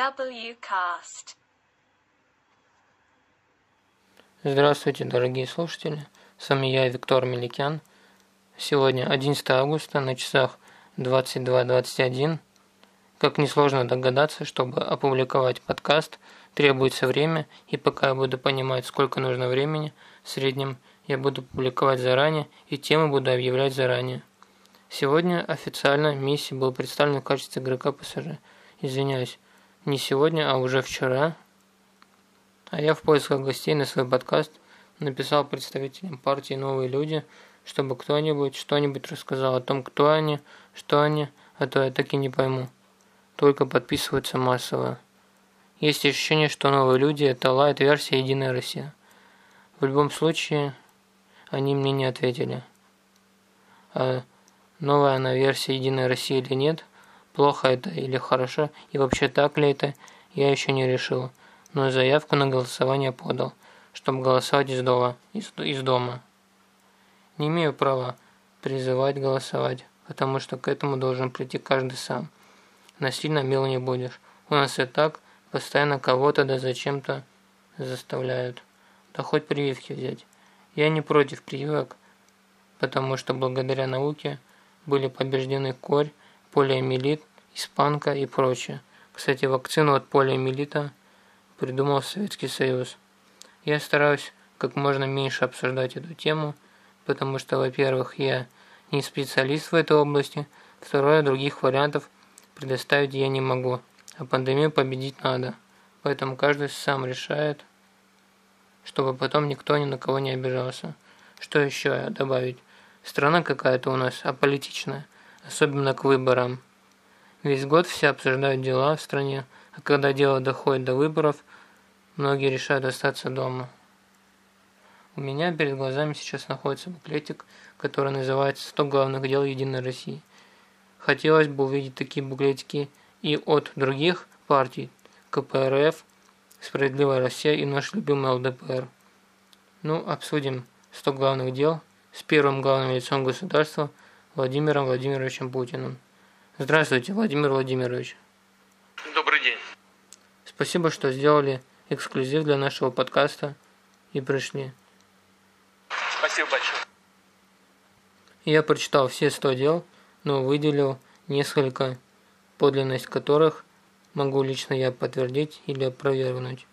WCast. Здравствуйте, дорогие слушатели. С вами я, Виктор Меликян. Сегодня 11 августа на часах 22.21. Как несложно догадаться, чтобы опубликовать подкаст, требуется время, и пока я буду понимать, сколько нужно времени, в среднем я буду публиковать заранее и темы буду объявлять заранее. Сегодня официально Месси был представлен в качестве игрока ПСЖ. Извиняюсь, не сегодня, а уже вчера. А я в поисках гостей на свой подкаст написал представителям партии «Новые люди», чтобы кто-нибудь что-нибудь рассказал о том, кто они, что они, а то я так и не пойму. Только подписываются массово. Есть ощущение, что «Новые люди» – это лайт-версия «Единая Россия». В любом случае, они мне не ответили. А новая она версия «Единой России» или нет, плохо это или хорошо, и вообще так ли это, я еще не решил, но заявку на голосование подал, чтобы голосовать из дома. Из, из дома. Не имею права призывать голосовать, потому что к этому должен прийти каждый сам. Насильно мил не будешь. У нас и так постоянно кого-то да зачем-то заставляют. Да хоть прививки взять. Я не против прививок, потому что благодаря науке – были побеждены корь, полиомиелит, испанка и прочее. Кстати, вакцину от полиомиелита придумал Советский Союз. Я стараюсь как можно меньше обсуждать эту тему, потому что, во-первых, я не специалист в этой области, второе, других вариантов предоставить я не могу, а пандемию победить надо. Поэтому каждый сам решает, чтобы потом никто ни на кого не обижался. Что еще добавить? Страна какая-то у нас аполитичная, особенно к выборам. Весь год все обсуждают дела в стране, а когда дело доходит до выборов, многие решают остаться дома. У меня перед глазами сейчас находится буклетик, который называется «100 главных дел Единой России». Хотелось бы увидеть такие буклетики и от других партий КПРФ, Справедливая Россия и наш любимый ЛДПР. Ну, обсудим 100 главных дел – с первым главным лицом государства Владимиром Владимировичем Путиным. Здравствуйте, Владимир Владимирович. Добрый день. Спасибо, что сделали эксклюзив для нашего подкаста и пришли. Спасибо большое. Я прочитал все 100 дел, но выделил несколько, подлинность которых могу лично я подтвердить или опровергнуть.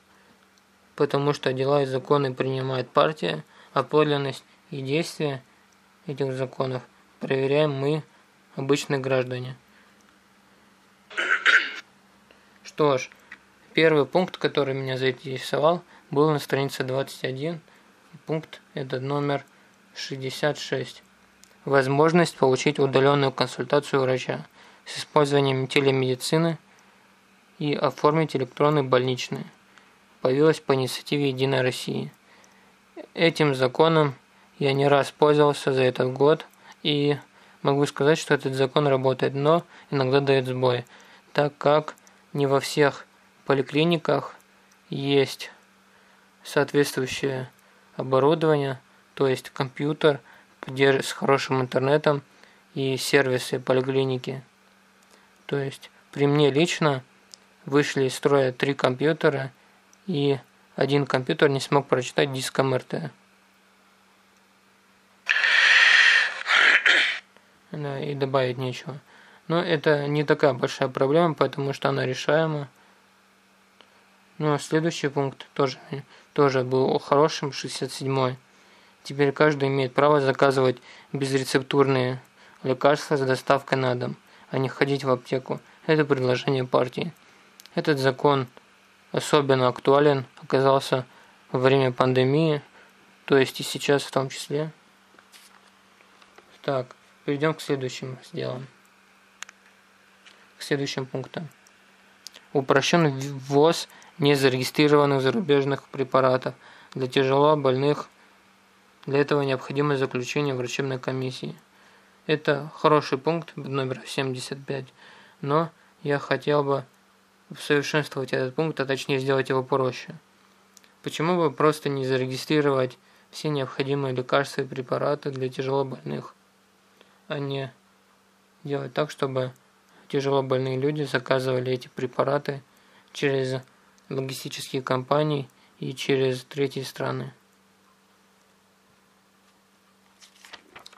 Потому что дела и законы принимает партия, а подлинность и действия этих законов проверяем мы, обычные граждане. Что ж, первый пункт, который меня заинтересовал, был на странице 21. Пункт этот номер 66. Возможность получить удаленную консультацию врача с использованием телемедицины и оформить электронный больничный. Появилась по инициативе «Единой России». Этим законом я не раз пользовался за этот год и могу сказать, что этот закон работает, но иногда дает сбой, так как не во всех поликлиниках есть соответствующее оборудование, то есть компьютер с хорошим интернетом и сервисы поликлиники. То есть при мне лично вышли из строя три компьютера и один компьютер не смог прочитать диск МРТ. да, и добавить нечего. Но это не такая большая проблема, потому что она решаема. Ну следующий пункт тоже, тоже был хорошим, 67-й. Теперь каждый имеет право заказывать безрецептурные лекарства с доставкой на дом, а не ходить в аптеку. Это предложение партии. Этот закон особенно актуален оказался во время пандемии, то есть и сейчас в том числе. Так, Перейдем к следующим сделам. К следующим пунктам. Упрощен ввоз незарегистрированных зарубежных препаратов для тяжело больных. Для этого необходимо заключение врачебной комиссии. Это хороший пункт номер 75, но я хотел бы усовершенствовать этот пункт, а точнее сделать его проще. Почему бы просто не зарегистрировать все необходимые лекарства и препараты для тяжелобольных? А не делать так, чтобы тяжело больные люди заказывали эти препараты через логистические компании и через третьи страны.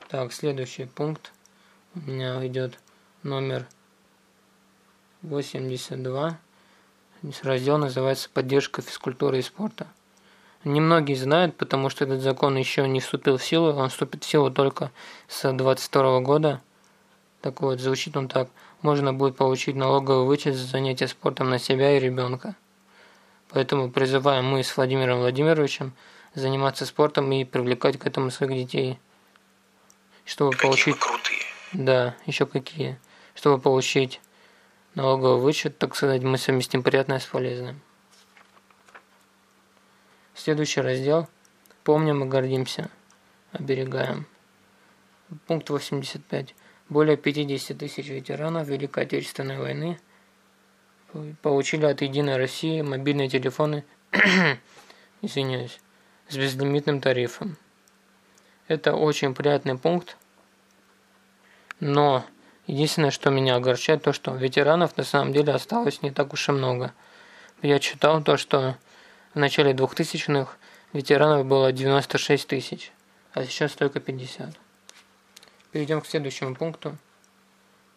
Так, следующий пункт у меня идет номер 82. Раздел называется «Поддержка физкультуры и спорта». Немногие знают, потому что этот закон еще не вступил в силу, он вступит в силу только с 22 года. Так вот, звучит он так. Можно будет получить налоговый вычет за занятие спортом на себя и ребенка. Поэтому призываем мы с Владимиром Владимировичем заниматься спортом и привлекать к этому своих детей. Чтобы какие получить... крутые. Да, еще какие. Чтобы получить налоговый вычет, так сказать, мы совместим приятное с полезным. Следующий раздел. Помним и гордимся. Оберегаем. Пункт 85. Более 50 тысяч ветеранов Великой Отечественной войны получили от Единой России мобильные телефоны, извиняюсь, с безлимитным тарифом. Это очень приятный пункт, но единственное, что меня огорчает, то, что ветеранов на самом деле осталось не так уж и много. Я читал то, что в начале 2000-х ветеранов было 96 тысяч, а сейчас только 50. Перейдем к следующему пункту.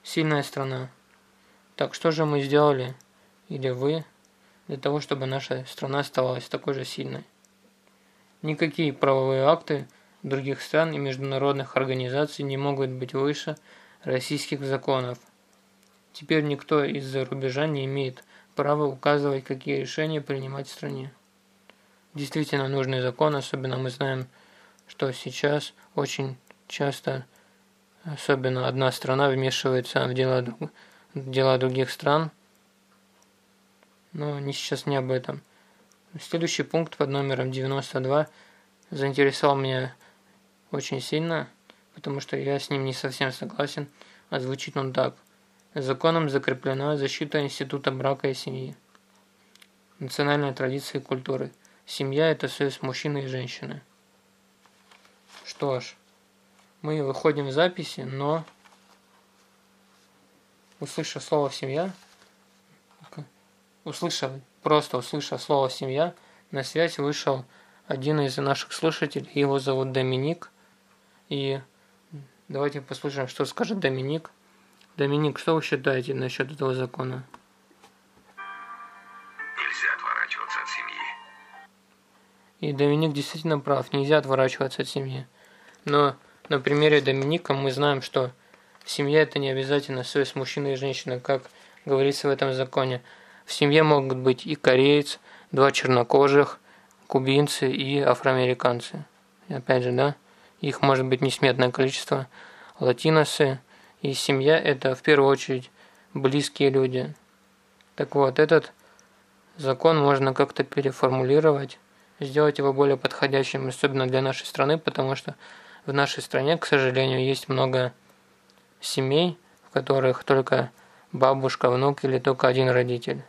Сильная страна. Так, что же мы сделали, или вы, для того, чтобы наша страна оставалась такой же сильной? Никакие правовые акты других стран и международных организаций не могут быть выше российских законов. Теперь никто из-за рубежа не имеет права указывать, какие решения принимать в стране действительно нужный закон, особенно мы знаем, что сейчас очень часто, особенно одна страна вмешивается в дела, в дела других стран, но не сейчас не об этом. Следующий пункт под номером 92 заинтересовал меня очень сильно, потому что я с ним не совсем согласен, а звучит он так. Законом закреплена защита института брака и семьи, национальной традиции и культуры – Семья – это союз мужчины и женщины. Что ж, мы выходим в записи, но услышав слово «семья», услышав, просто услышав слово «семья», на связь вышел один из наших слушателей, его зовут Доминик, и давайте послушаем, что скажет Доминик. Доминик, что вы считаете насчет этого закона? И Доминик действительно прав, нельзя отворачиваться от семьи. Но на примере Доминика мы знаем, что семья это не обязательно союз мужчины и женщины, как говорится в этом законе. В семье могут быть и кореец, два чернокожих, кубинцы и афроамериканцы. И опять же, да, их может быть несметное количество. Латиносы и семья это в первую очередь близкие люди. Так вот, этот закон можно как-то переформулировать сделать его более подходящим, особенно для нашей страны, потому что в нашей стране, к сожалению, есть много семей, в которых только бабушка, внук или только один родитель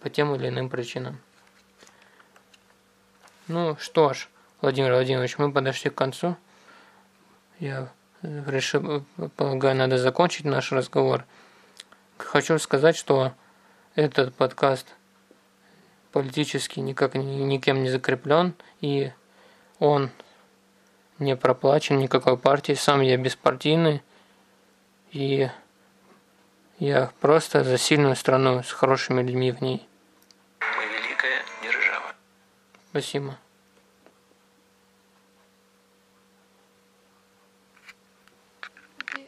по тем или иным причинам. Ну что ж, Владимир Владимирович, мы подошли к концу. Я решил, полагаю, надо закончить наш разговор. Хочу сказать, что этот подкаст – политически никак никем не закреплен, и он не проплачен никакой партии, сам я беспартийный, и я просто за сильную страну с хорошими людьми в ней. Мы великая держава. Спасибо.